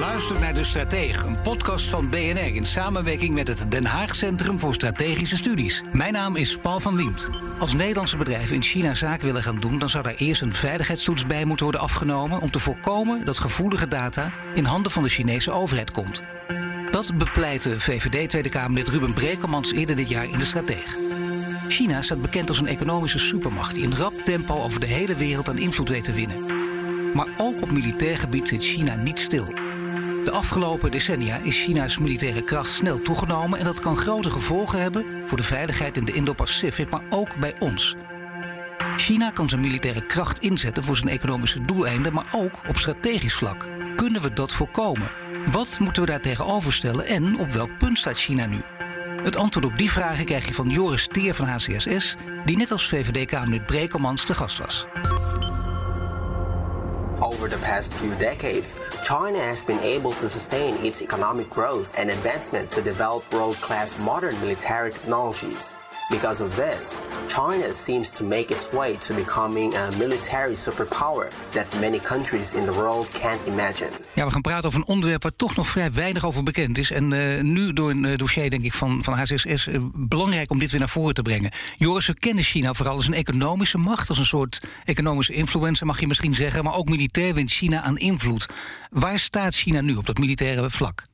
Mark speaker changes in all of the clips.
Speaker 1: Luistert naar De Stratege, een podcast van BNR in samenwerking met het Den Haag Centrum voor Strategische Studies. Mijn naam is Paul van Liemt. Als Nederlandse bedrijven in China zaak willen gaan doen, dan zou daar eerst een veiligheidstoets bij moeten worden afgenomen om te voorkomen dat gevoelige data in handen van de Chinese overheid komt. Dat bepleitte VVD Tweede Kamerlid Ruben Brekelmans eerder dit jaar in De Stratege. China staat bekend als een economische supermacht die in rap tempo over de hele wereld aan invloed weet te winnen. Maar ook op militair gebied zit China niet stil. De afgelopen decennia is China's militaire kracht snel toegenomen en dat kan grote gevolgen hebben voor de veiligheid in de Indo-Pacific, maar ook bij ons. China kan zijn militaire kracht inzetten voor zijn economische doeleinden, maar ook op strategisch vlak. Kunnen we dat voorkomen? Wat moeten we daar tegenover stellen en op welk punt staat China nu? Het antwoord op die vragen krijg je van Joris Teer van HCSS, die net als VVD-Kamerlid Brekelmans te gast was.
Speaker 2: Over the past few decades, China has been able to sustain its economic growth and advancement to develop world class modern military technologies. Because of this, China seems to make its way to becoming a military superpower that many countries in the world can't imagine.
Speaker 1: Ja, we gaan praten over een onderwerp waar toch nog vrij weinig over bekend is. En uh, nu door een uh, dossier, denk ik, van, van HCSS uh, belangrijk om dit weer naar voren te brengen. Joris, we kennen China vooral als een economische macht, als een soort economische influencer, mag je misschien zeggen. Maar ook militair wint China aan invloed. Waar staat China nu op dat militaire vlak?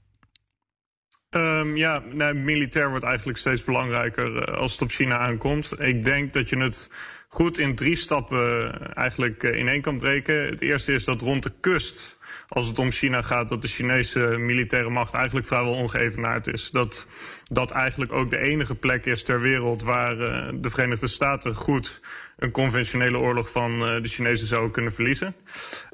Speaker 3: Um, ja, militair wordt eigenlijk steeds belangrijker uh, als het op China aankomt. Ik denk dat je het goed in drie stappen eigenlijk uh, in één kan breken. Het eerste is dat rond de kust, als het om China gaat, dat de Chinese militaire macht eigenlijk vrijwel ongeëvenaard is. Dat dat eigenlijk ook de enige plek is ter wereld waar de Verenigde Staten goed een conventionele oorlog van de Chinezen zouden kunnen verliezen.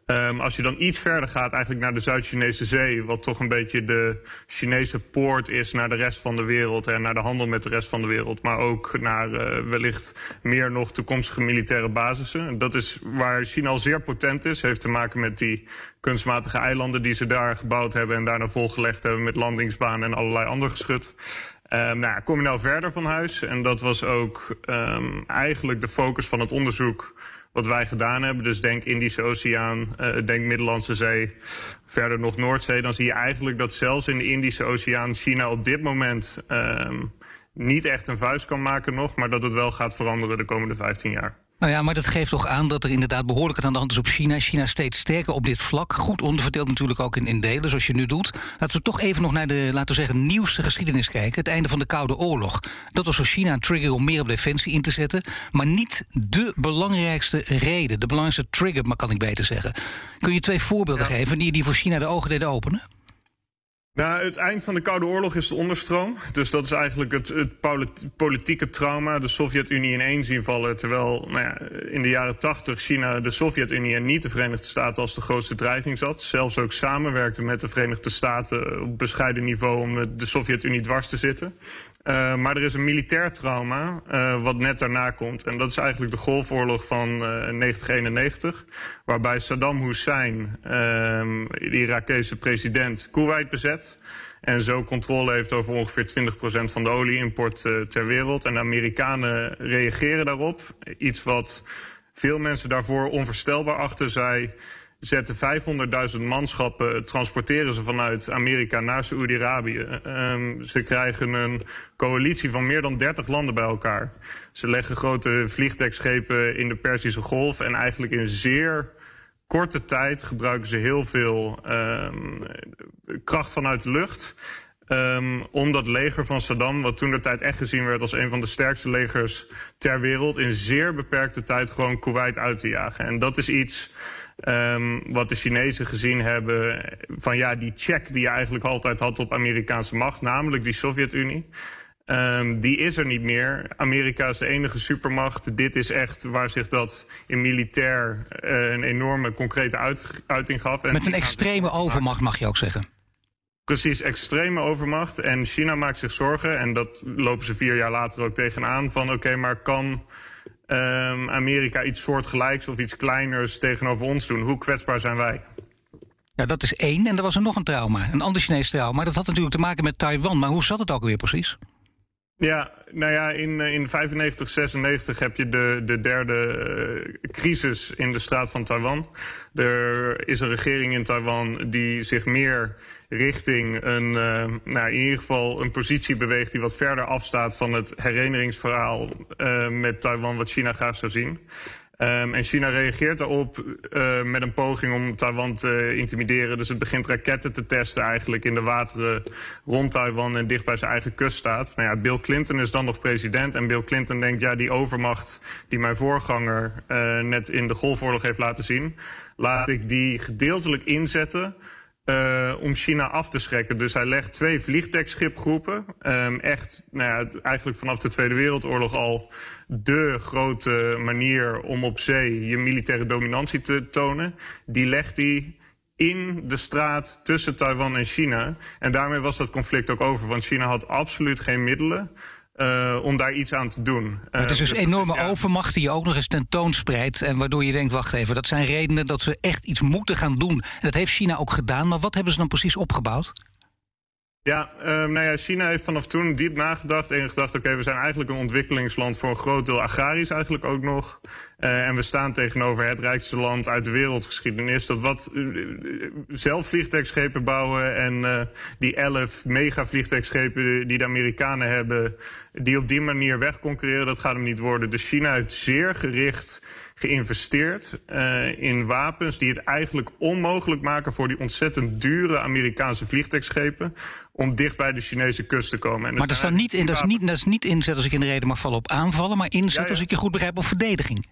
Speaker 3: Um, als je dan iets verder gaat, eigenlijk naar de Zuid-Chinese Zee, wat toch een beetje de Chinese poort is naar de rest van de wereld en naar de handel met de rest van de wereld, maar ook naar uh, wellicht meer nog toekomstige militaire basissen. Dat is waar China al zeer potent is, heeft te maken met die kunstmatige eilanden die ze daar gebouwd hebben en daarna volgelegd hebben met landingsbanen en allerlei ander geschut. Um, nou, kom je nou verder van huis? En dat was ook um, eigenlijk de focus van het onderzoek wat wij gedaan hebben. Dus denk Indische Oceaan, uh, denk Middellandse Zee, verder nog Noordzee. Dan zie je eigenlijk dat zelfs in de Indische Oceaan China op dit moment um, niet echt een vuist kan maken nog, maar dat het wel gaat veranderen de komende 15 jaar.
Speaker 1: Nou ja, maar dat geeft toch aan dat er inderdaad behoorlijk het aan de hand is op China. China steeds sterker op dit vlak. Goed onderverdeeld natuurlijk ook in, in delen, zoals je nu doet. Laten we toch even nog naar de, laten we zeggen, nieuwste geschiedenis kijken. Het einde van de Koude Oorlog. Dat was voor China een trigger om meer op defensie in te zetten. Maar niet de belangrijkste reden. De belangrijkste trigger, maar kan ik beter zeggen. Kun je twee voorbeelden ja. geven die, die voor China de ogen deden openen?
Speaker 3: Nou, het eind van de Koude Oorlog is de onderstroom. Dus dat is eigenlijk het, het politieke trauma. De Sovjet-Unie in één zien vallen. Terwijl nou ja, in de jaren tachtig China de Sovjet-Unie en niet de Verenigde Staten als de grootste dreiging zat. Zelfs ook samenwerkte met de Verenigde Staten op bescheiden niveau om de Sovjet-Unie dwars te zitten. Uh, maar er is een militair trauma uh, wat net daarna komt. En dat is eigenlijk de Golfoorlog van uh, 1991. Waarbij Saddam Hussein, uh, de Irakese president, Kuwait bezet. En zo controle heeft over ongeveer 20% van de olieimport ter wereld. En de Amerikanen reageren daarop. Iets wat veel mensen daarvoor onvoorstelbaar achter zij zetten 500.000 manschappen, transporteren ze vanuit Amerika naar Saoedi-Arabië. Um, ze krijgen een coalitie van meer dan 30 landen bij elkaar. Ze leggen grote vliegdekschepen in de Perzische Golf en eigenlijk in zeer korte tijd gebruiken ze heel veel um, kracht vanuit de lucht. Um, om dat leger van Saddam, wat toen de tijd echt gezien werd als een van de sterkste legers ter wereld, in zeer beperkte tijd gewoon Kuwait uit te jagen. En dat is iets um, wat de Chinezen gezien hebben van ja, die check die je eigenlijk altijd had op Amerikaanse macht, namelijk die Sovjet-Unie. Um, die is er niet meer. Amerika is de enige supermacht. Dit is echt waar zich dat in militair uh, een enorme concrete uit, uiting gaf.
Speaker 1: En Met een extreme overmacht mag je ook zeggen.
Speaker 3: Precies, extreme overmacht. En China maakt zich zorgen, en dat lopen ze vier jaar later ook tegenaan, van oké, maar kan um, Amerika iets soortgelijks of iets kleiners tegenover ons doen? Hoe kwetsbaar zijn wij?
Speaker 4: Ja, dat is één. En er was er nog een trauma, een ander Chinees trauma. Dat had natuurlijk te maken met Taiwan. Maar hoe zat het ook weer precies?
Speaker 3: Ja, nou ja, in, eh, in 95, 96 heb je de, de derde uh, crisis in de straat van Taiwan. Er is een regering in Taiwan die zich meer richting een, uh, nou, in ieder geval een positie beweegt die wat verder afstaat van het herinneringsverhaal met Taiwan wat China graag zou zien. Um, en China reageert daarop uh, met een poging om Taiwan te intimideren. Dus het begint raketten te testen eigenlijk in de wateren rond Taiwan en dicht bij zijn eigen kuststaat. Nou ja, Bill Clinton is dan nog president en Bill Clinton denkt, ja, die overmacht die mijn voorganger uh, net in de Golfoorlog heeft laten zien, laat ik die gedeeltelijk inzetten uh, om China af te schrikken. Dus hij legt twee vliegdekschipgroepen. Um, echt, nou ja, eigenlijk vanaf de Tweede Wereldoorlog al de grote manier om op zee je militaire dominantie te tonen. Die legt hij in de straat tussen Taiwan en China. En daarmee was dat conflict ook over, want China had absoluut geen middelen. Uh, om daar iets aan te doen.
Speaker 4: het is dus een enorme ja. overmacht die je ook nog eens tentoonspreidt. En waardoor je denkt, wacht even, dat zijn redenen dat ze echt iets moeten gaan doen. En dat heeft China ook gedaan. Maar wat hebben ze dan precies opgebouwd?
Speaker 3: Ja, uh, nou ja, China heeft vanaf toen diep nagedacht en gedacht... oké, we zijn eigenlijk een ontwikkelingsland voor een groot deel agrarisch eigenlijk ook nog. Uh, en we staan tegenover het rijkste land uit de wereldgeschiedenis... dat wat uh, zelf vliegtuigschepen bouwen en die elf mega-vliegtuigschepen die de Amerikanen hebben... die op die manier wegconcurreren, dat gaat hem niet worden. Dus China heeft zeer gericht geïnvesteerd in wapens die het eigenlijk onmogelijk maken voor die ontzettend dure Amerikaanse vliegtuigschepen om dicht bij de Chinese kust te komen.
Speaker 4: En maar dat, staat niet in, dat, is niet, dat is niet inzet, als ik in de reden mag vallen, op aanvallen, maar inzet, ja, ja. als ik je goed begrijp, op verdediging.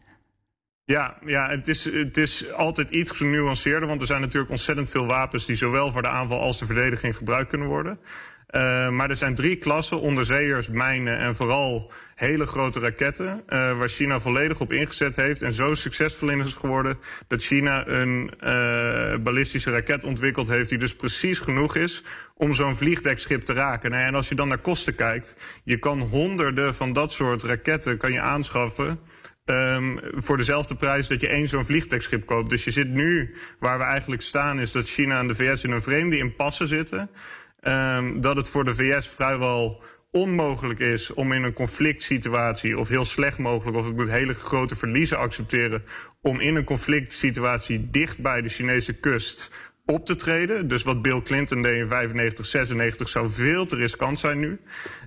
Speaker 3: Ja, ja het, is, het is altijd iets genuanceerder, want er zijn natuurlijk ontzettend veel wapens die zowel voor de aanval als de verdediging gebruikt kunnen worden. Uh, maar er zijn drie klassen, onderzeeërs, mijnen en vooral hele grote raketten... Uh, waar China volledig op ingezet heeft en zo succesvol in is geworden... dat China een uh, ballistische raket ontwikkeld heeft die dus precies genoeg is... om zo'n vliegdekschip te raken. Nou, en als je dan naar kosten kijkt, je kan honderden van dat soort raketten kan je aanschaffen... Um, voor dezelfde prijs dat je één zo'n vliegdekschip koopt. Dus je zit nu, waar we eigenlijk staan, is dat China en de VS in een vreemde impasse zitten... Um, dat het voor de VS vrijwel onmogelijk is om in een conflict situatie, of heel slecht mogelijk, of het moet hele grote verliezen accepteren, om in een conflict situatie dicht bij de Chinese kust op te treden. Dus wat Bill Clinton deed in 95, 96 zou veel te riskant zijn nu.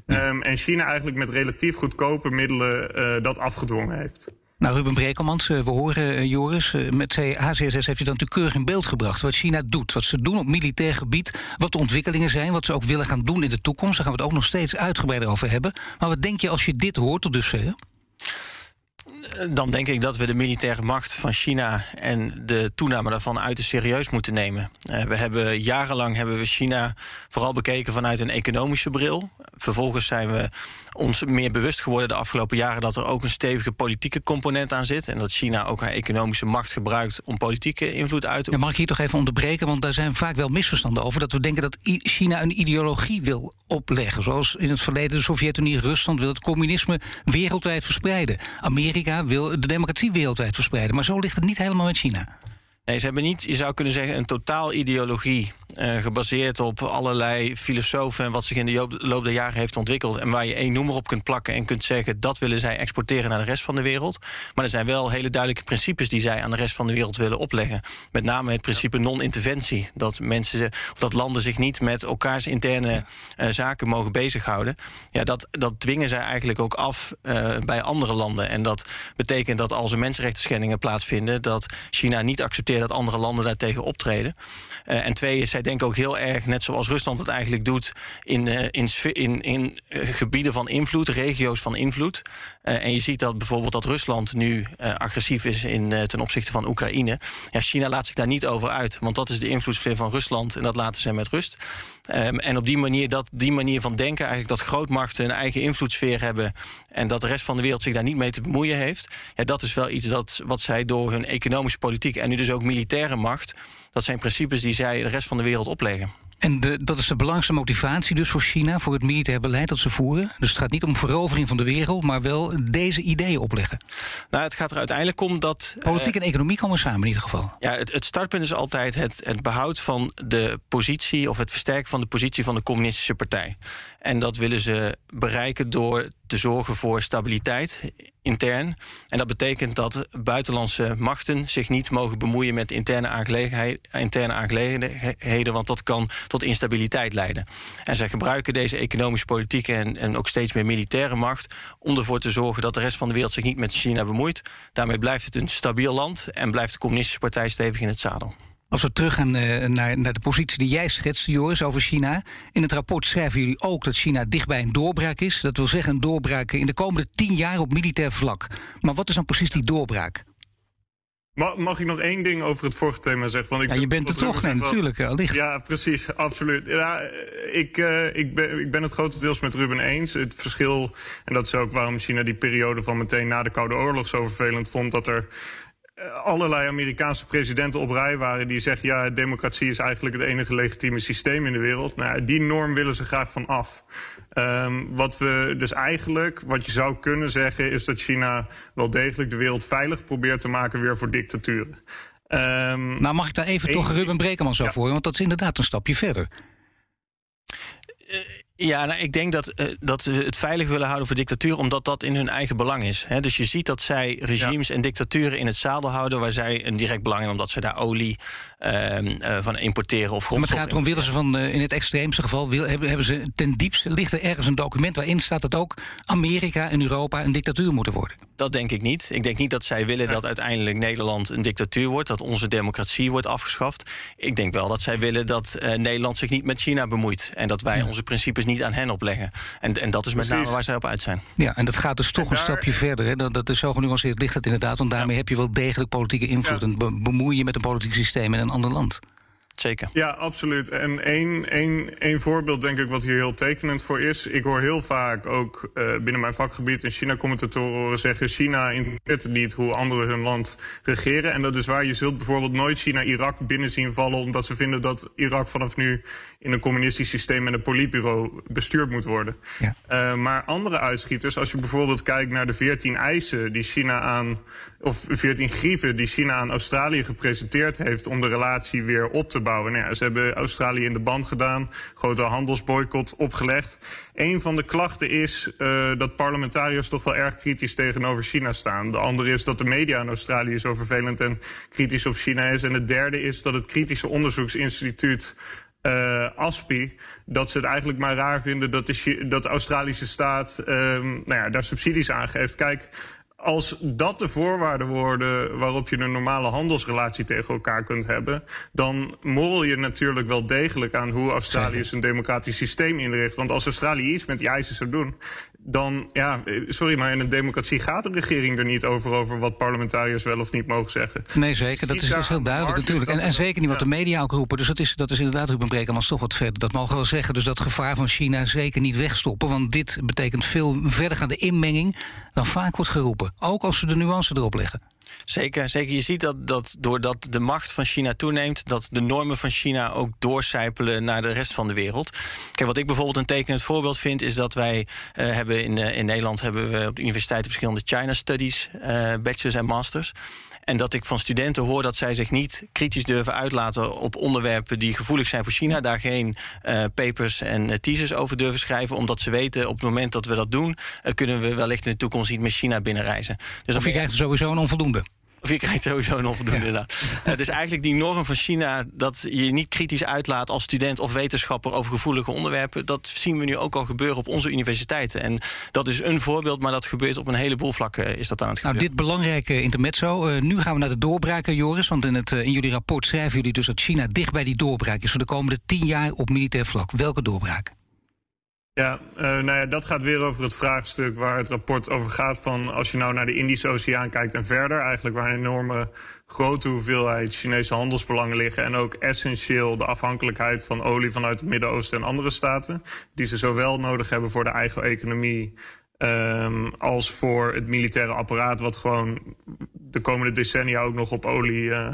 Speaker 3: Um, en China eigenlijk met relatief goedkope middelen uh, dat afgedwongen heeft.
Speaker 4: Nou, Ruben Brekelmans, we horen uh, Joris, uh, met HCSS heeft u dan natuurlijk keurig in beeld gebracht wat China doet. Wat ze doen op militair gebied, wat de ontwikkelingen zijn, wat ze ook willen gaan doen in de toekomst. Daar gaan we het ook nog steeds uitgebreider over hebben. Maar wat denk je als je dit hoort tot dusver?
Speaker 5: dan denk ik dat we de militaire macht van China en de toename daarvan uiterst serieus moeten nemen. We hebben jarenlang hebben we China vooral bekeken vanuit een economische bril. Vervolgens zijn we ons meer bewust geworden de afgelopen jaren dat er ook een stevige politieke component aan zit. En dat China ook haar economische macht gebruikt om politieke invloed uit te oefenen.
Speaker 4: Ja, mag ik hier toch even onderbreken? Want daar zijn vaak wel misverstanden over. Dat we denken dat China een ideologie wil opleggen. Zoals in het verleden de Sovjet-Unie, Rusland wil het communisme wereldwijd verspreiden. Amerika wil de democratie wereldwijd verspreiden. Maar zo ligt het niet helemaal met China.
Speaker 5: Nee, ze hebben niet, je zou kunnen zeggen, een totaal ideologie. Uh, gebaseerd op allerlei filosofen en wat zich in de loop der jaren heeft ontwikkeld. En waar je één noemer op kunt plakken en kunt zeggen dat willen zij exporteren naar de rest van de wereld. Maar er zijn wel hele duidelijke principes die zij aan de rest van de wereld willen opleggen. Met name het principe non-interventie. Dat mensen of dat landen zich niet met elkaars interne uh, zaken mogen bezighouden. Ja, dat, dat dwingen zij eigenlijk ook af uh, bij andere landen. En dat betekent dat als er mensenrechten schendingen plaatsvinden, dat China niet accepteert dat andere landen daartegen optreden. en twee is zij denk ook heel erg, net zoals Rusland het eigenlijk doet, in, uh, in, in, in uh, gebieden van invloed, regio's van invloed. Uh, en je ziet dat bijvoorbeeld dat Rusland nu agressief is in, ten opzichte van Oekraïne. Ja, China laat zich daar niet over uit, want dat is de invloedssfeer van Rusland en dat laten ze met rust. Um, en op die manier, dat, die manier van denken, eigenlijk dat grootmachten een eigen invloedssfeer hebben en dat de rest van de wereld zich daar niet mee te bemoeien heeft, ja, dat is wel iets dat, wat zij door hun economische politiek en nu dus ook militaire macht dat zijn principes die zij de rest van de wereld opleggen.
Speaker 1: En de, dat is de belangrijkste motivatie dus voor China, voor het militair beleid dat ze voeren. Dus het gaat niet om verovering van de wereld, maar wel deze ideeën opleggen.
Speaker 5: Nou, het gaat er uiteindelijk om dat.
Speaker 1: Politiek en economie komen samen in ieder geval.
Speaker 5: Ja, het, het startpunt is altijd het, het behoud van de positie of het versterken van de positie van de communistische partij. En dat willen ze bereiken door te zorgen voor stabiliteit intern. En dat betekent dat buitenlandse machten zich niet mogen bemoeien met interne, aangelegenheden, want dat kan tot instabiliteit leiden. En zij gebruiken deze economische, politieke en, en ook steeds meer militaire macht om ervoor te zorgen dat de rest van de wereld zich niet met China bemoeit. Daarmee blijft het een stabiel land en blijft de communistische partij stevig in het zadel.
Speaker 1: Als we teruggaan uh, naar, naar de positie die jij schetst, Joris, over China. In het rapport schrijven jullie ook dat China dichtbij een doorbraak is. Dat wil zeggen een doorbraak in de komende tien jaar op militair vlak. Maar wat is dan precies die doorbraak?
Speaker 3: Mag, ik nog één ding over het vorige thema zeggen?
Speaker 1: Want ik ja, je bent er toch, nee, natuurlijk, allicht.
Speaker 3: Ja, precies, absoluut. Ja, ik, uh, ik, ben, ik ben het grotendeels met Ruben eens. Het verschil, en dat is ook waarom China die periode van meteen na de Koude Oorlog zo vervelend vond... dat er eh, allerlei Amerikaanse presidenten op rij waren die zeggen: ja, democratie is eigenlijk het enige legitieme systeem in de wereld. Nou, die norm willen ze graag van af. Um, wat we dus eigenlijk, wat je zou kunnen zeggen, is dat China wel degelijk de wereld veilig probeert te maken weer voor dictaturen.
Speaker 1: Um, nou, mag ik daar even toch Ruben Brekeman zo voor? Want dat is inderdaad een stapje verder.
Speaker 5: Uh, ja, nou, ik denk dat, uh, dat ze het veilig willen houden voor dictatuur, omdat dat in hun eigen belang is. He, dus je ziet dat zij regimes en dictaturen in het zadel houden, waar zij een direct belang in, omdat ze daar olie uh, uh, van importeren of grondstoffen.
Speaker 1: Maar het gaat erom, willen ze van in het extreemste geval, wil, hebben, hebben ze ten diepste, ligt er ergens een document waarin staat dat ook Amerika en Europa een dictatuur moeten worden?
Speaker 5: Dat denk ik niet. Ik denk niet dat zij willen dat uiteindelijk Nederland een dictatuur wordt, dat onze democratie wordt afgeschaft. Ik denk wel dat zij willen dat Nederland zich niet met China bemoeit en dat wij onze principes niet niet aan hen opleggen. En, en dat is met name waar zij op uit zijn.
Speaker 1: Ja, en dat gaat dus toch een stapje verder. Hè? Dat, dat is zo genuanceerd ligt het inderdaad. Want daarmee heb je wel degelijk politieke invloed. En bemoei je met een politiek systeem in een ander land.
Speaker 5: Zeker.
Speaker 3: Ja, absoluut. En één, één, één voorbeeld, denk ik, wat hier heel tekenend voor is. Ik hoor heel vaak ook uh, binnen mijn vakgebied in China-commentatoren horen zeggen: China interesseert niet hoe anderen hun land regeren. En dat is waar. Je zult bijvoorbeeld nooit China-Irak binnen zien vallen, omdat ze vinden dat Irak vanaf nu in een communistisch systeem met een politbureau bestuurd moet worden. Ja. Uh, maar andere uitschieters, als je bijvoorbeeld kijkt naar de 14 eisen die China aan of 14 grieven die China aan Australië gepresenteerd heeft om de relatie weer op te bouwen. Nou ze hebben Australië in de band gedaan, grote handelsboycott opgelegd. Een van de klachten is uh, dat parlementariërs toch wel erg kritisch tegenover China staan. De andere is dat de media in Australië zo vervelend en kritisch op China is. En het derde is dat het kritische onderzoeksinstituut uh, ASPI, dat ze het eigenlijk maar raar vinden dat de, dat Australische staat uh, nou ja, daar subsidies aan geeft. Kijk, als dat de voorwaarden worden waarop je een normale handelsrelatie tegen elkaar kunt hebben, dan morrel je natuurlijk wel degelijk aan hoe Australië zijn democratisch systeem inricht. Want als Australië iets met die eisen zou doen, dan, ja, sorry, maar in een democratie gaat de regering er niet over, over wat parlementariërs wel of niet mogen zeggen.
Speaker 1: Nee, zeker. Dat is, heel duidelijk natuurlijk. En, en zeker niet wat de media ook roepen. Dus dat is, dat is inderdaad, Ruben Brekelmans, toch wat verder. Dat mogen we wel zeggen. Dus dat gevaar van China zeker niet wegstoppen. Want dit betekent veel verdergaande inmenging dan vaak wordt geroepen. Ook als we de nuance erop leggen.
Speaker 5: Zeker, zeker. Je ziet dat, dat doordat de macht van China toeneemt, dat de normen van China ook doorcijpelen naar de rest van de wereld. Kijk, wat ik bijvoorbeeld een tekenend voorbeeld vind, is dat wij uh, hebben in, uh, in Nederland hebben we op de universiteiten verschillende China Studies, uh, bachelors en masters. En dat ik van studenten hoor dat zij zich niet kritisch durven uitlaten op onderwerpen die gevoelig zijn voor China. Daar geen uh, papers en teasers over durven schrijven. Omdat ze weten op het moment dat we dat doen, uh, kunnen we wellicht in de toekomst niet met China binnenreizen.
Speaker 1: Dus of je krijgt sowieso een onvoldoende.
Speaker 5: Of je krijgt sowieso een onvoldoende, ja. Het is eigenlijk die norm van China... dat je niet kritisch uitlaat als student of wetenschapper... over gevoelige onderwerpen. Dat zien we nu ook al gebeuren op onze universiteiten. En dat is een voorbeeld, maar dat gebeurt op een heleboel vlakken... is dat aan het
Speaker 1: nou,
Speaker 5: gebeuren.
Speaker 1: dit belangrijke intermezzo. Uh, nu gaan we naar de doorbraken, Joris. Want in, het, uh, in jullie rapport schrijven jullie dus dat China dicht bij die doorbraak is... voor de komende tien jaar op militair vlak. Welke doorbraak?
Speaker 3: Ja, uh, nou ja, dat gaat weer over het vraagstuk waar het rapport over gaat. Van als je nou naar de Indische Oceaan kijkt en verder, eigenlijk waar een enorme grote hoeveelheid Chinese handelsbelangen liggen. En ook essentieel de afhankelijkheid van olie vanuit het Midden-Oosten en andere staten. Die ze zowel nodig hebben voor de eigen economie. Um, als voor het militaire apparaat, wat gewoon de komende decennia ook nog op olie uh,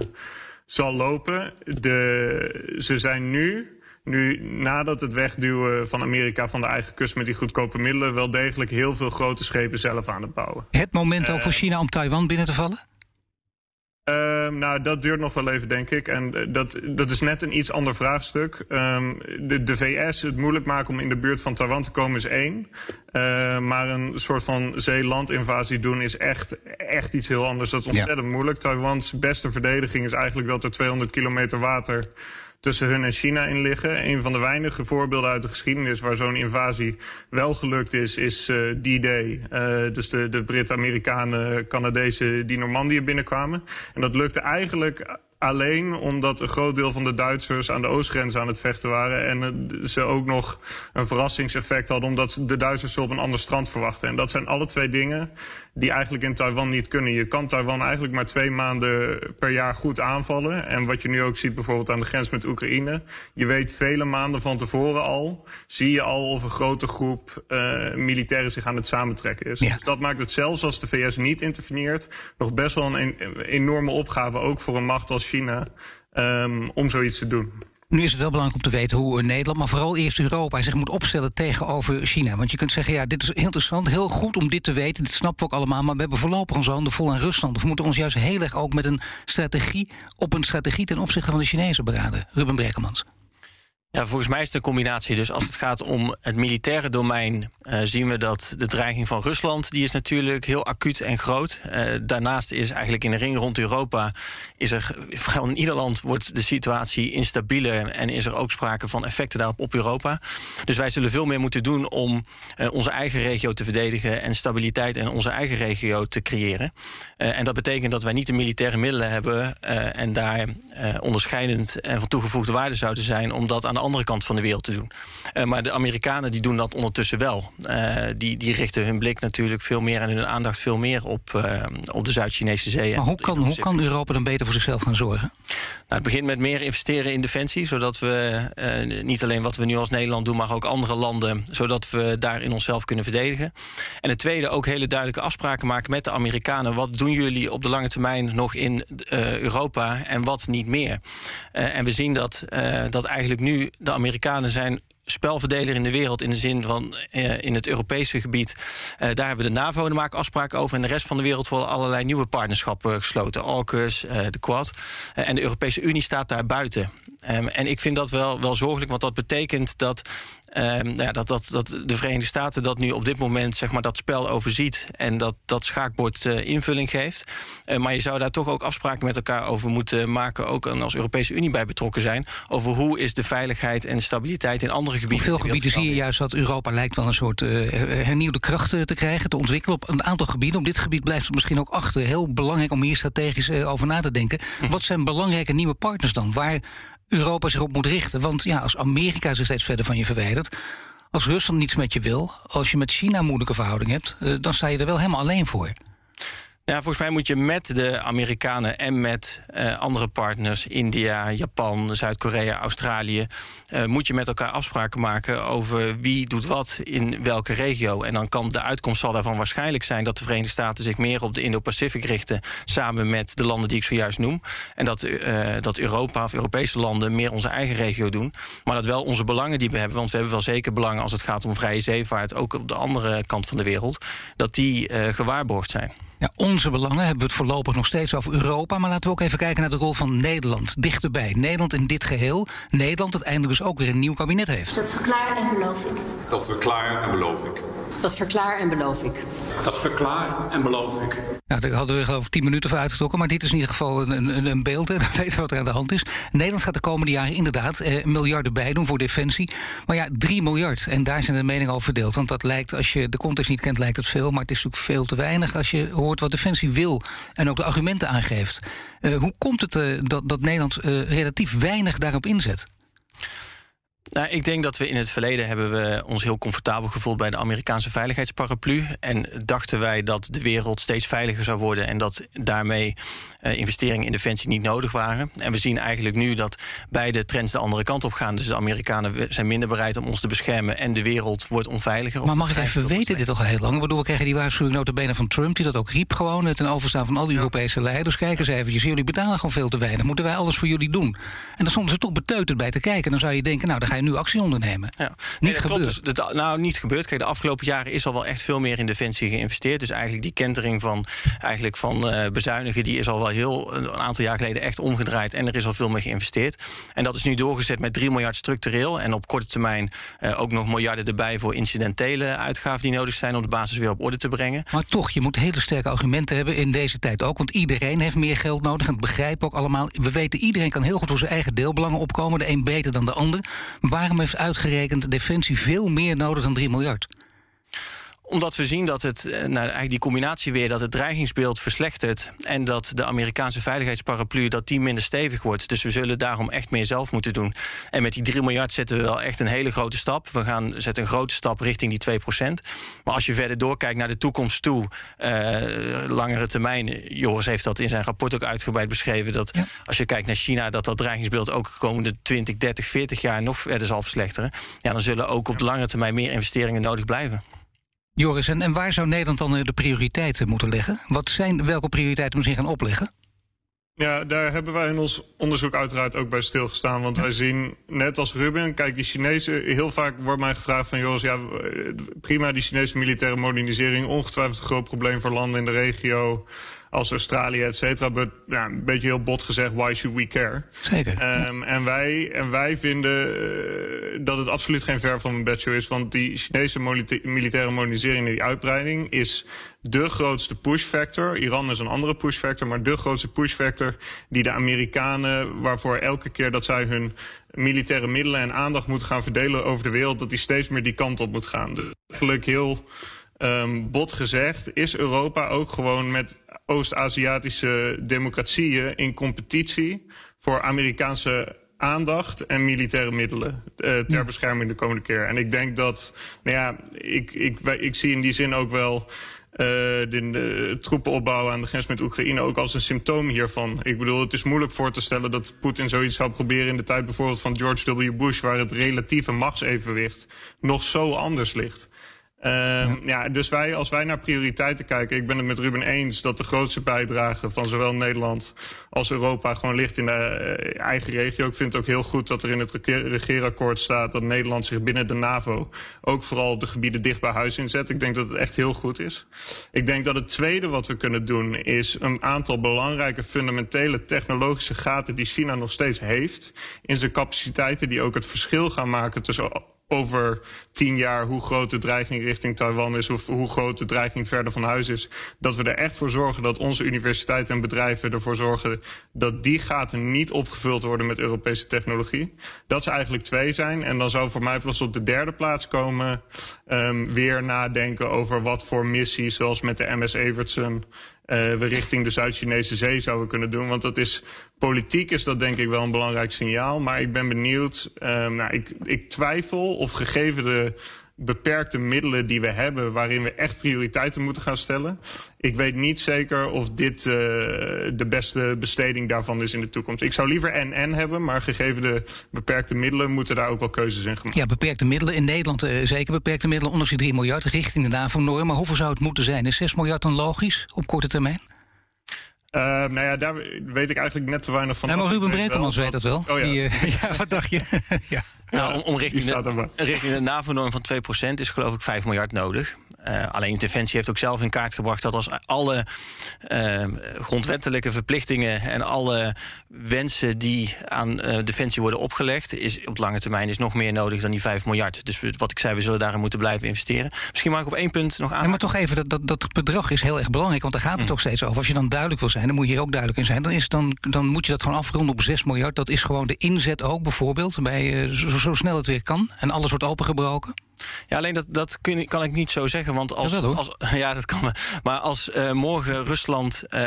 Speaker 3: zal lopen. De, ze zijn nu nu nadat het wegduwen van Amerika van de eigen kust met die goedkope middelen wel degelijk heel veel grote schepen zelf aan het bouwen.
Speaker 1: Het moment ook voor China om Taiwan binnen te vallen?
Speaker 3: Uh, nou, dat duurt nog wel even, denk ik. En uh, dat, dat is net een iets ander vraagstuk. Um, de, de VS het moeilijk maken om in de buurt van Taiwan te komen is één. Uh, maar een soort van zeelandinvasie doen is echt, echt iets heel anders. Dat is ontzettend ja. moeilijk. Taiwans beste verdediging is eigenlijk dat er 200 kilometer water tussen hun en China in liggen. Een van de weinige voorbeelden uit de geschiedenis waar zo'n invasie wel gelukt is, is uh, D-Day. Uh, dus de, de Britten, Canadezen die Normandië binnenkwamen. En dat lukte eigenlijk alleen omdat een groot deel van de Duitsers aan de oostgrens aan het vechten waren. En ze ook nog een verrassingseffect hadden omdat de Duitsers ze op een ander strand verwachten. En dat zijn alle twee dingen die eigenlijk in Taiwan niet kunnen. Je kan Taiwan eigenlijk maar twee maanden per jaar goed aanvallen. En wat je nu ook ziet bijvoorbeeld aan de grens met Oekraïne. Je weet vele maanden van tevoren al, zie je al of een grote groep uh, militairen zich aan het samentrekken is. Ja. Dus dat maakt het zelfs als de VS niet interveneert, nog best wel een, een enorme opgave ook voor een macht als China um, om zoiets te doen.
Speaker 1: Nu is het wel belangrijk om te weten hoe Nederland, maar vooral eerst Europa zich moet opstellen tegenover China. Want je kunt zeggen, ja, dit is heel interessant, heel goed om dit te weten, dit snappen we ook allemaal, maar we hebben voorlopig onze handen vol aan Rusland. Dus we moeten ons juist heel erg ook met een strategie, op een strategie ten opzichte van de Chinezen beraden. Ruben Brekemans.
Speaker 5: Ja, volgens mij is het een combinatie. Dus als het gaat om het militaire domein, uh, zien we dat de dreiging van Rusland, die is natuurlijk heel acuut en groot. Uh, daarnaast is eigenlijk in de ring rond Europa, is er vrijwel in ieder land wordt de situatie instabieler en is er ook sprake van effecten daarop op Europa. Dus wij zullen veel meer moeten doen om uh, onze eigen regio te verdedigen en stabiliteit in onze eigen regio te creëren. en dat betekent dat wij niet de militaire middelen hebben en daar onderscheidend en van toegevoegde waarde zouden zijn om dat aan andere kant van de wereld te doen. Uh, maar de Amerikanen die doen dat ondertussen wel. Uh, die, die richten hun blik natuurlijk veel meer en hun aandacht veel meer op, uh, op de Zuid-Chinese zee.
Speaker 1: Maar hoe kan, hoe kan Europa dan beter voor zichzelf gaan zorgen?
Speaker 5: Nou, het begint met meer investeren in defensie, zodat we niet alleen wat we nu als Nederland doen, maar ook andere landen, zodat we daarin onszelf kunnen verdedigen. En het tweede, ook hele duidelijke afspraken maken met de Amerikanen. Wat doen jullie op de lange termijn nog in Europa en wat niet meer? en we zien dat, dat eigenlijk nu de Amerikanen zijn spelverdeler in de wereld in de zin van uh, in het Europese gebied. Uh, daar hebben we de NAVO, daar maken afspraken over. En de rest van de wereld worden allerlei nieuwe partnerschappen gesloten. AUKUS, uh, de Quad. en de Europese Unie staat daar buiten. Um, en ik vind dat wel, wel zorgelijk, want dat betekent dat Um, ja, dat, dat, dat de Verenigde Staten dat nu op dit moment zeg maar, dat spel overziet en dat, dat schaakbord uh, invulling geeft. Uh, maar je zou daar toch ook afspraken met elkaar over moeten maken, ook als Europese Unie bij betrokken zijn, over hoe is de veiligheid en stabiliteit in andere gebieden.
Speaker 1: Op veel gebieden zie je juist dat Europa lijkt wel een soort uh, hernieuwde kracht te krijgen, te ontwikkelen op een aantal gebieden. Op dit gebied blijft het misschien ook achter. Heel belangrijk om hier strategisch over na te denken. Hm. Wat zijn belangrijke nieuwe partners dan? Waar Europa zich op moet richten. Want ja, als Amerika zich steeds verder van je verwijdert. Als Rusland niets met je wil, als je met China moeilijke verhouding hebt, dan sta je er wel helemaal alleen voor.
Speaker 5: Ja, volgens mij moet je met de Amerikanen en met uh, andere partners, India, Japan, Zuid-Korea, Australië, uh, moet je met elkaar afspraken maken over wie doet wat in welke regio. En dan kan de uitkomst zal daarvan waarschijnlijk zijn dat de Verenigde Staten zich meer op de Indo-Pacific richten, samen met de landen die ik zojuist noem. En dat, uh, dat Europa of Europese landen meer onze eigen regio doen. Maar dat wel onze belangen die we hebben, want we hebben wel zeker belangen als het gaat om vrije zeevaart, ook op de andere kant van de wereld, dat die gewaarborgd zijn.
Speaker 1: Ja, onze belangen hebben we het voorlopig nog steeds over Europa. Maar laten we ook even kijken naar de rol van Nederland. Dichterbij. Nederland in dit geheel. Nederland het eindelijk dus ook weer een nieuw kabinet heeft.
Speaker 6: Dat verklaar en beloof ik.
Speaker 7: Dat verklaar en beloof ik.
Speaker 6: Dat verklaar en beloof ik.
Speaker 7: Dat verklaar en beloof ik.
Speaker 1: Ja, daar hadden we geloof ik tien minuten voor uitgetrokken. Maar dit is in ieder geval een, een, een beeld. Hè. Dan weten we wat er aan de hand is. Nederland gaat de komende jaren inderdaad eh, miljarden bijdoen voor defensie. Maar ja, 3 miljard. En daar zijn de meningen over verdeeld. Want dat lijkt, als je de context niet kent, lijkt het veel. Maar het is natuurlijk veel te weinig als je hoort wat defensie wil. En ook de argumenten aangeeft. Uh, hoe komt het uh, dat, dat Nederland uh, relatief weinig daarop inzet?
Speaker 5: Nou, ik denk dat we in het verleden hebben we ons heel comfortabel gevoeld bij de Amerikaanse veiligheidsparaplu. En dachten wij dat de wereld steeds veiliger zou worden en dat daarmee uh, investeringen in defensie niet nodig waren. En we zien eigenlijk nu dat beide trends de andere kant op gaan. Dus de Amerikanen zijn minder bereid om ons te beschermen en de wereld wordt onveiliger.
Speaker 1: Maar mag ik even weten, dit toch al heel lang? Waardoor we krijgen die waarschuwing notabene van Trump, die dat ook riep gewoon ten overstaan van al die Europese leiders. Kijk eens eventjes, jullie betalen gewoon veel te weinig. Moeten wij alles voor jullie doen? En dan stonden ze toch beteuterd bij te kijken. Dan zou je denken, nou, ga je nu actie ondernemen.
Speaker 5: Ja.
Speaker 1: Niet
Speaker 5: Nee,
Speaker 1: gebeurd.
Speaker 5: klopt. Dus nou, niet gebeurd. Kijk, de afgelopen jaren is al wel echt veel meer in defensie geïnvesteerd. Dus eigenlijk die kentering van, eigenlijk van eh, bezuinigen... die is al wel heel een aantal jaar geleden echt omgedraaid. En er is al veel meer geïnvesteerd. En dat is nu doorgezet met 3 miljard structureel. En op korte termijn eh, ook nog miljarden erbij... voor incidentele uitgaven die nodig zijn... om de basis weer op orde te brengen.
Speaker 1: Maar toch, je moet hele sterke argumenten hebben in deze tijd ook. Want iedereen heeft meer geld nodig. En dat begrijpen ook allemaal. We weten, iedereen kan heel goed voor zijn eigen deelbelangen opkomen. De een beter dan de ander. Waarom heeft uitgerekend Defensie veel meer nodig dan 3 miljard?
Speaker 5: Omdat we zien dat het, eh, nou, eigenlijk die combinatie weer, dat het dreigingsbeeld verslechtert. En dat de Amerikaanse veiligheidsparaplu dat die minder stevig wordt. Dus we zullen daarom echt meer zelf moeten doen. En met die 3 miljard zetten we wel echt een hele grote stap. We gaan zetten een grote stap richting die 2% Maar als je verder doorkijkt naar de toekomst toe, eh, langere termijn. Joris heeft dat in zijn rapport ook uitgebreid beschreven. Dat als je kijkt naar China, dat dat dreigingsbeeld ook de komende 20, 30, 40 jaar nog verder zal verslechteren. Ja, dan zullen ook op de lange termijn meer investeringen nodig blijven.
Speaker 1: Joris, en, en waar zou Nederland dan eh, de prioriteiten moeten leggen? Wat zijn, welke prioriteiten zich gaan opleggen?
Speaker 3: Ja, daar hebben wij in ons onderzoek uiteraard ook bij stilgestaan. Want wij zien, net als Ruben, kijk, die Chinezen... Heel vaak wordt mij gevraagd van, Joris, ja, eh, prima die Chinese militaire modernisering... ongetwijfeld een groot probleem voor landen in de regio als Australië, et cetera. Maar, Ja, een beetje heel bot gezegd, why should we care?
Speaker 1: Zeker.
Speaker 3: Ehm, en, wij, en wij vinden eh, dat het absoluut geen ver van een bedshow is. Want die Chinese militaire modernisering en die uitbreiding is de grootste push factor. Iran is een andere push factor, maar de grootste push factor die de Amerikanen, waarvoor elke keer dat zij hun militaire middelen en aandacht moeten gaan verdelen over de wereld, dat die steeds meer die kant op moet gaan. Dus eigenlijk heel ehm, bot gezegd, is Europa ook gewoon met Oost-Aziatische democratieën in competitie voor Amerikaanse aandacht en militaire middelen eh, ter bescherming de komende keer. En ik denk dat, nou ja, ik, ik, ik zie in die zin ook wel eh, de, de troepenopbouw aan de grens met Oekraïne ook als een symptoom hiervan. Ik bedoel, het is moeilijk voor te stellen dat Poetin zoiets zou proberen in de tijd bijvoorbeeld van George W. Bush, waar het relatieve machtsevenwicht nog zo anders ligt. Ehm, ja. dus wij, als wij naar prioriteiten kijken, ik ben het met Ruben eens dat de grootste bijdrage van zowel Nederland als Europa gewoon ligt in de eh, eigen regio. Ik vind het ook heel goed dat er in het rege- regeerakkoord staat dat Nederland zich binnen de NAVO ook vooral de gebieden dicht bij huis inzet. Ik denk dat het echt heel goed is. Ik denk dat het tweede wat we kunnen doen is een aantal belangrijke fundamentele technologische gaten die China nog steeds heeft in zijn capaciteiten die ook het verschil gaan maken tussen over tien jaar hoe groot de dreiging richting Taiwan is, hoe, hoe groot de dreiging verder van huis is. Dat we er echt voor zorgen dat onze universiteiten en bedrijven ervoor zorgen dat die gaten niet opgevuld worden met Europese technologie. Dat ze eigenlijk twee zijn. En dan zou voor mij pas op de derde plaats komen um, weer nadenken over wat voor missies, zoals met de MS Evertson, uh, we richting de Zuid-Chinese zee zouden kunnen doen. Want dat is politiek is dat denk ik wel een belangrijk signaal. Maar ik ben benieuwd. Um, nou, ik, ik twijfel of gegeven de beperkte middelen die we hebben, waarin we echt prioriteiten moeten gaan stellen. Ik weet niet zeker of dit uh, de beste besteding daarvan is in de toekomst. Ik zou liever en-en hebben, maar gegeven de beperkte middelen moeten daar ook wel keuzes in gemaakt
Speaker 1: Ja, beperkte middelen. In Nederland uh, zeker beperkte middelen. Die 3 miljard richting de NAVO-norm. Maar hoeveel zou het moeten zijn? Is 6 miljard dan logisch op korte termijn?
Speaker 3: Uh, nou ja, daar weet ik eigenlijk net te weinig van.
Speaker 1: Nee, maar Ruben Brekelmans weet dat wel.
Speaker 3: Oh ja.
Speaker 1: Die, uh, ja, wat dacht je? ja.
Speaker 5: Nou, om, om richting, de, richting de NAVO-norm van 2% is geloof ik 5 miljard nodig. Uh, alleen Defensie heeft ook zelf in kaart gebracht dat als alle uh, grondwettelijke verplichtingen en alle wensen die aan uh, Defensie worden opgelegd, is op lange termijn is nog meer nodig dan die 5 miljard. Dus wat ik zei, we zullen daarin moeten blijven investeren. Misschien mag ik op één punt nog aan.
Speaker 1: Ja, maar toch even, dat, dat, dat bedrag is heel erg belangrijk, want daar gaat het mm. ook steeds over. Als je dan duidelijk wil zijn, dan moet je hier ook duidelijk in zijn. Dan, is, dan, dan moet je dat gewoon afronden op 6 miljard. Dat is gewoon de inzet ook bijvoorbeeld, bij, zo, zo snel het weer kan. En alles wordt opengebroken.
Speaker 5: Ja, alleen dat, dat kun, kan ik niet zo zeggen. Want als.
Speaker 1: Ja,
Speaker 5: als, ja dat kan. Maar als uh, morgen Rusland, uh,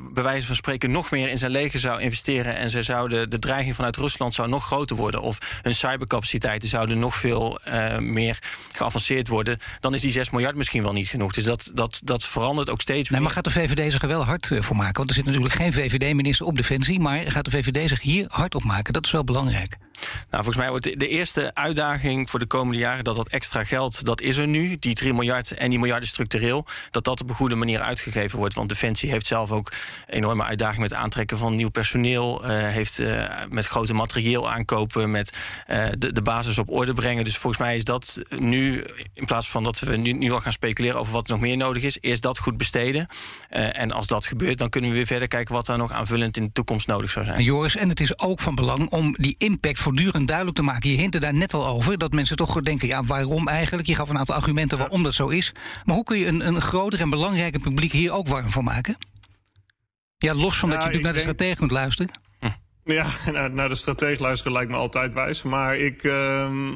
Speaker 5: bij wijze van spreken, nog meer in zijn leger zou investeren. en ze zouden, de dreiging vanuit Rusland zou nog groter worden. of hun cybercapaciteiten zouden nog veel uh, meer geavanceerd worden. dan is die 6 miljard misschien wel niet genoeg. Dus dat, dat, dat verandert ook steeds
Speaker 1: nee,
Speaker 5: meer.
Speaker 1: Maar gaat de VVD zich er wel hard voor maken? Want er zit natuurlijk geen VVD-minister op Defensie. maar gaat de VVD zich hier hard op maken? Dat is wel belangrijk.
Speaker 5: Nou, volgens mij wordt de, eerste uitdaging voor de komende jaren dat dat extra geld, dat is er nu, die 3 miljard en die miljarden structureel, dat dat op een goede manier uitgegeven wordt. Want Defensie heeft zelf ook enorme uitdagingen met aantrekken van nieuw personeel, uh, heeft uh, met grote materieel aankopen, met uh, de, de basis op orde brengen. Dus volgens mij is dat nu, in plaats van dat we nu, nu al gaan speculeren over wat er nog meer nodig is, eerst dat goed besteden. en als dat gebeurt, dan kunnen we weer verder kijken wat er nog aanvullend in de toekomst nodig zou zijn.
Speaker 1: Joris, en het is ook van belang om die impact voortdurend duidelijk te maken. Je hintte daar net al over dat mensen toch denken: ja, waarom eigenlijk? Je gaf een aantal argumenten waarom dat zo is. Maar hoe kun je een, een groter en belangrijker publiek hier ook warm voor maken? Ja, los van dat je natuurlijk naar de stratege moet luisteren.
Speaker 3: Ja, naar de stratege luisteren lijkt me altijd wijs. Maar ik, uh,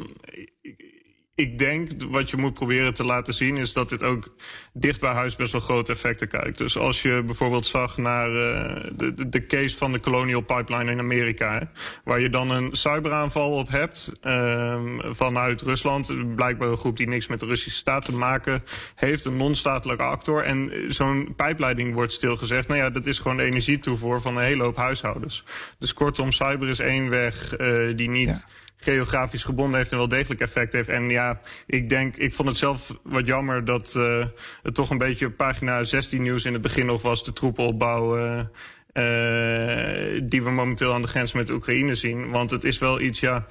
Speaker 3: ik denk wat je moet proberen te laten zien is dat dit ook dicht bij huis best wel grote effecten kijkt. Dus als je bijvoorbeeld zag naar uh, de, de case van de Colonial Pipeline in Amerika, hè, waar je dan een cyberaanval op hebt uh, vanuit Rusland, blijkbaar een groep die niks met de Russische staat te maken heeft, een non-statelijke actor. En zo'n pijpleiding wordt stilgezegd. Nou ja, dat is gewoon de energietoevoer van een hele hoop huishoudens. Dus kortom, cyber is één weg uh, die niet. Ja geografisch gebonden heeft en wel degelijk effect heeft. En ja, ik denk, ik vond het zelf wat jammer dat uh, het toch een beetje pagina 16 nieuws in het begin nog was, de troepenopbouw. Uh, uh, die we momenteel aan de grens met Oekraïne zien. Want het is wel iets, ja.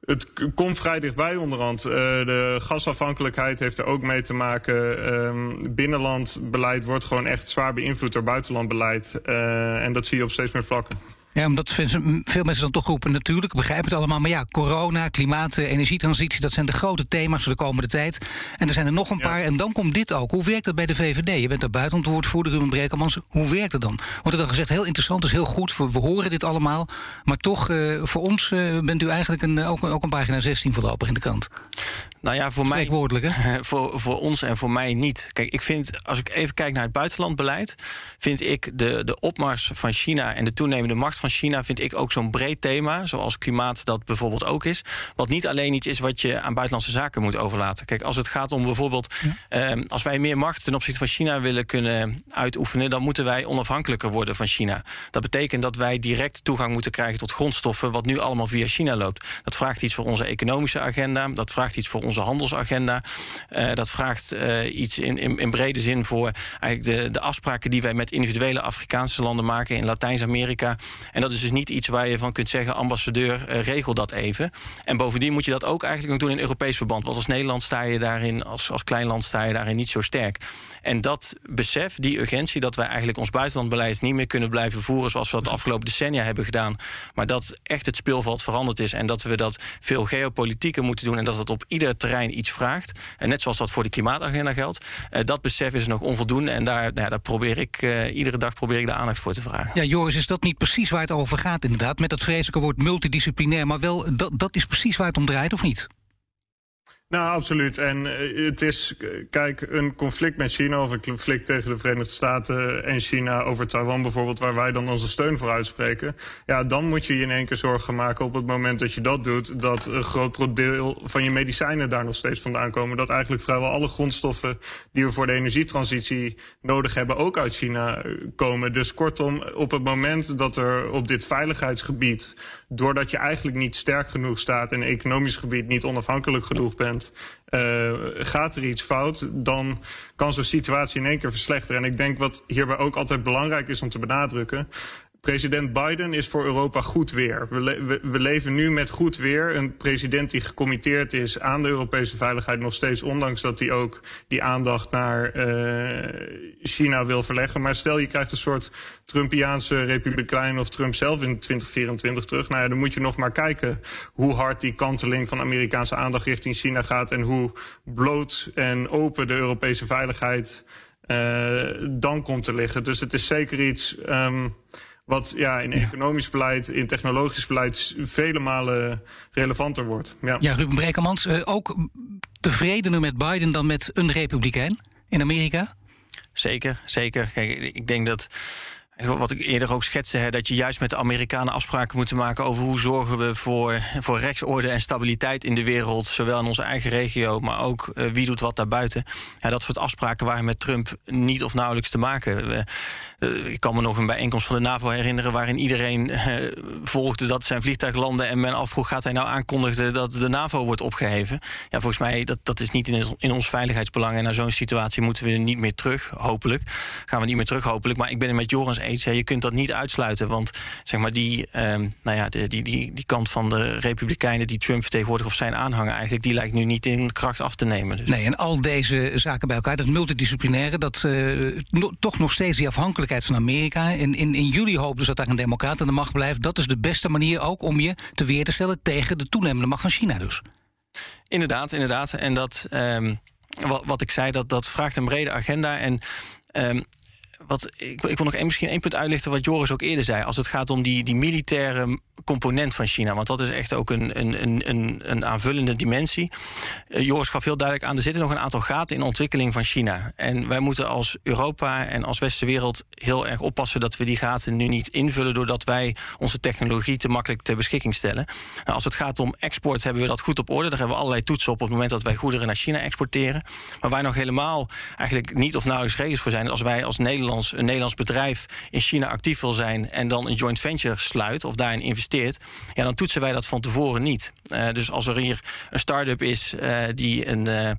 Speaker 3: Het komt vrij dichtbij onderhand. De gasafhankelijkheid heeft er ook mee te maken. Um, binnenlandbeleid wordt gewoon echt zwaar beïnvloed door buitenlandbeleid. En dat zie je op steeds meer vlakken.
Speaker 1: Ja, omdat veel mensen dan toch roepen, natuurlijk, begrijp het allemaal. Maar ja, corona, klimaat, energietransitie, dat zijn de grote thema's voor de komende tijd. En er zijn er nog een paar. En dan komt dit ook. Hoe werkt dat bij de VVD? Je bent daar buitenwoordvoerder, Ruben Brekelmans. Hoe werkt het dan? Wordt er dan gezegd, heel interessant, is heel goed, we, we horen dit allemaal. Maar toch, uh, voor ons uh, bent u eigenlijk een, ook, ook een pagina 16 voorlopig in de krant.
Speaker 5: Nou ja, voor mij.
Speaker 1: Hè?
Speaker 5: Voor, voor ons en voor mij niet. Kijk, ik vind, als ik even kijk naar het buitenlandbeleid, vind ik de, de opmars van China en de toenemende macht van China, vind ik ook zo'n breed thema, zoals klimaat dat bijvoorbeeld ook is. Wat niet alleen iets is wat je aan buitenlandse zaken moet overlaten. Kijk, als het gaat om bijvoorbeeld, ja. eh, als wij meer macht ten opzichte van China willen kunnen uitoefenen, dan moeten wij onafhankelijker worden van China. Dat betekent dat wij direct toegang moeten krijgen tot grondstoffen, wat nu allemaal via China loopt. Dat vraagt iets voor onze economische agenda, dat vraagt iets voor onze handelsagenda. Uh, dat vraagt uh, iets in, in, in, brede zin voor eigenlijk de, de afspraken die wij met individuele Afrikaanse landen maken in Latijns-Amerika. En dat is dus niet iets waar je van kunt zeggen, ambassadeur, uh, regel dat even. En bovendien moet je dat ook eigenlijk nog doen in Europees verband. Want als Nederland sta je daarin, als, als klein land sta je daarin niet zo sterk. En dat besef, die urgentie, dat wij eigenlijk ons buitenlandbeleid niet meer kunnen blijven voeren zoals we dat de afgelopen decennia hebben gedaan. Maar dat echt het speelveld veranderd is en dat we dat veel geopolitieker moeten doen en dat het op ieder terrein iets vraagt. En net zoals dat voor de klimaatagenda geldt. Uh, dat besef is nog onvoldoende en daar, nou, daar probeer ik uh, iedere dag probeer ik de aandacht voor te vragen.
Speaker 1: Ja, Joris, is dat niet precies waar het over gaat inderdaad? Met dat vreselijke woord multidisciplinair, maar wel dat, dat is precies waar het om draait, of niet?
Speaker 3: Nou, absoluut. En uh, het is, kijk, een conflict met China of een conflict tegen de Verenigde Staten en China over Taiwan bijvoorbeeld, waar wij dan onze steun voor uitspreken. Ja, dan moet je je in één keer zorgen maken op het moment dat je dat doet, dat een groot deel van je medicijnen daar nog steeds vandaan komen. Dat eigenlijk vrijwel alle grondstoffen die we voor de energietransitie nodig hebben ook uit China komen. Dus kortom, op het moment dat er op dit veiligheidsgebied, doordat je eigenlijk niet sterk genoeg staat en economisch gebied niet onafhankelijk genoeg bent, uh, gaat er iets fout, dan kan zo'n situatie in één keer verslechteren. En ik denk wat hierbij ook altijd belangrijk is om te benadrukken. President Biden is voor Europa goed weer. We, we, leven nu met goed weer. Een president die gecommitteerd is aan de Europese veiligheid nog steeds, ondanks dat hij ook die aandacht naar uh, China wil verleggen. Maar stel je krijgt een soort Trumpiaanse republikein of Trump zelf in 2024 terug. Nou ja, dan moet je nog maar kijken hoe hard die kanteling van Amerikaanse aandacht richting China gaat en hoe bloot en open de Europese veiligheid uh, dan komt te liggen. Dus het is zeker iets. Um, wat ja, in economisch beleid, in technologisch beleid vele malen relevanter wordt. Ja,
Speaker 1: ja Ruben Brekelmans, uh, ook tevredener met Biden dan met een republikein in Amerika?
Speaker 5: Zeker, zeker. Kijk, ik denk dat Wat ik eerder ook schetste, hè, dat je juist met de Amerikanen afspraken moet maken over hoe zorgen we voor, voor rechtsorde en stabiliteit in de wereld, zowel in onze eigen regio, maar ook uh, wie doet wat daarbuiten. Ja, dat soort afspraken waren met Trump niet of nauwelijks te maken. Uh, ik kan me nog een bijeenkomst van de NAVO herinneren waarin iedereen uh, volgde dat zijn vliegtuig landde en men afvroeg gaat hij nou aankondigen dat de NAVO wordt opgeheven. Ja, volgens mij dat, dat is niet in, in ons veiligheidsbelang en naar zo'n situatie moeten we niet meer terug, hopelijk. Gaan we niet meer terug, hopelijk. Maar ik ben het met Joris eens, je kunt dat niet uitsluiten, want zeg maar die, um, nou ja, de, die, die, die kant van de Republikeinen die Trump vertegenwoordigt of zijn aanhanger eigenlijk, die lijkt nu niet in kracht af te nemen. Dus.
Speaker 1: Nee, en al deze zaken bij elkaar, dat multidisciplinaire, dat uh, no, toch nog steeds die afhankelijkheid van Amerika. In, in, in juli hopen dus dat daar een democrat aan de macht blijft. Dat is de beste manier ook om je te weer te stellen tegen de toenemende macht van China dus.
Speaker 5: Inderdaad, inderdaad. En dat, um, wat, wat ik zei, dat, dat vraagt een brede agenda. En um, wat, ik, ik wil nog één, misschien één punt uitlichten wat Joris ook eerder zei. Als het gaat om die, die militaire component van China. Want dat is echt ook een, een, een, een aanvullende dimensie. Uh, Joris gaf heel duidelijk aan, er zitten nog een aantal gaten in ontwikkeling van China. En wij moeten als Europa en als westerse wereld heel erg oppassen dat we die gaten nu niet invullen doordat wij onze technologie te makkelijk ter beschikking stellen. Nou, als het gaat om export hebben we dat goed op orde. Daar hebben we allerlei toetsen op op het moment dat wij goederen naar China exporteren. Maar waar nog helemaal eigenlijk niet of nauwelijks regels voor zijn, als wij als Nederlands, een Nederlands bedrijf in China actief wil zijn en dan een joint venture sluit of daarin investeert, ja, dan toetsen wij dat van tevoren niet. Uh, dus als er hier een start-up is uh, die een uh,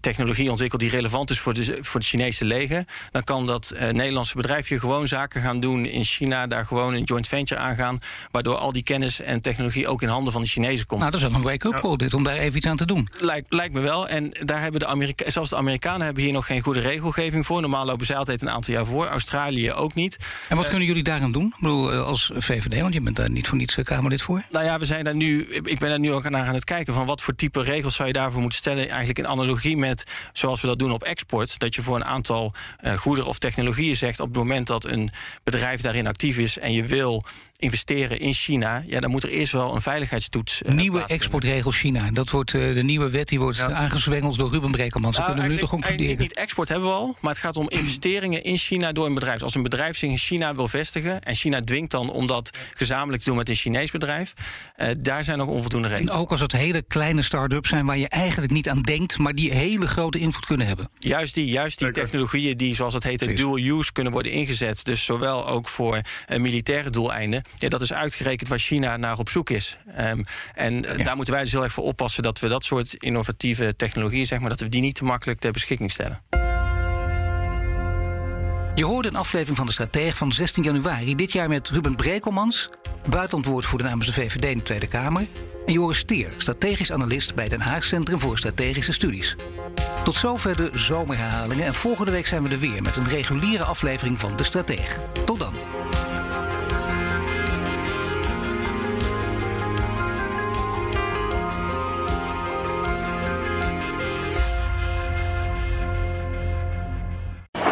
Speaker 5: technologie ontwikkelt die relevant is voor, de, voor het Chinese leger, dan kan dat Nederlandse bedrijf hier gewoon zaken gaan doen in China, daar gewoon een joint venture aangaan, waardoor al die kennis en technologie ook in handen van de Chinezen komt.
Speaker 1: Nou, dat is wel een wake-up call dit, om daar even iets aan te doen.
Speaker 5: Lijkt, lijkt me wel. En daar hebben de Amerika zelfs de Amerikanen hebben hier nog geen goede regelgeving voor. Normaal lopen zij altijd een aantal jaar voor. Australië ook niet.
Speaker 1: En wat kunnen jullie daaraan doen? Ik bedoel, als VVD, want je bent daar niet voor niets Kamerlid voor?
Speaker 5: Nou ja, we zijn daar nu. Ik ben daar nu ook naar aan het kijken van wat voor type regels zou je daarvoor moeten stellen. Eigenlijk in analogie met zoals we dat doen op export. Dat je voor een aantal goederen of technologieën zegt op het moment dat een bedrijf daarin actief is en je wil investeren in China, ja, dan moet er eerst wel een veiligheidstoets.
Speaker 1: Uh, nieuwe exportregels China. Dat wordt uh, de nieuwe wet die wordt ja. aangezwengeld door Ruben Brekelmans. Nou, kunnen nu toch concluderen?
Speaker 5: Niet export hebben we al, maar het gaat om investeringen in China door een bedrijf. Dus als een bedrijf zich in China wil vestigen en China dwingt dan om dat gezamenlijk te doen met een Chinees bedrijf, uh, daar zijn nog onvoldoende regels.
Speaker 1: En ook als het hele kleine start-ups zijn waar je eigenlijk niet aan denkt, maar die hele grote invloed kunnen hebben.
Speaker 5: Juist die, juist die technologieën die, zoals het heet, dual use kunnen worden ingezet. Dus zowel ook voor militaire doeleinden. Ja, dat is uitgerekend waar China naar op zoek is. Um, en ja. daar moeten wij dus heel erg voor oppassen dat we dat soort innovatieve technologieën, zeg maar, dat we die niet te makkelijk ter beschikking stellen.
Speaker 1: Je hoorde een aflevering van de Stratege van 16 januari dit jaar met Ruben Brekelmans, buitenantwoordvoerder namens de VVD in de Tweede Kamer, en Joris Stier, strategisch analist bij Den Haag Centrum voor Strategische Studies. Tot zover de zomerherhalingen en volgende week zijn we er weer met een reguliere aflevering van de Stratege. Tot dan.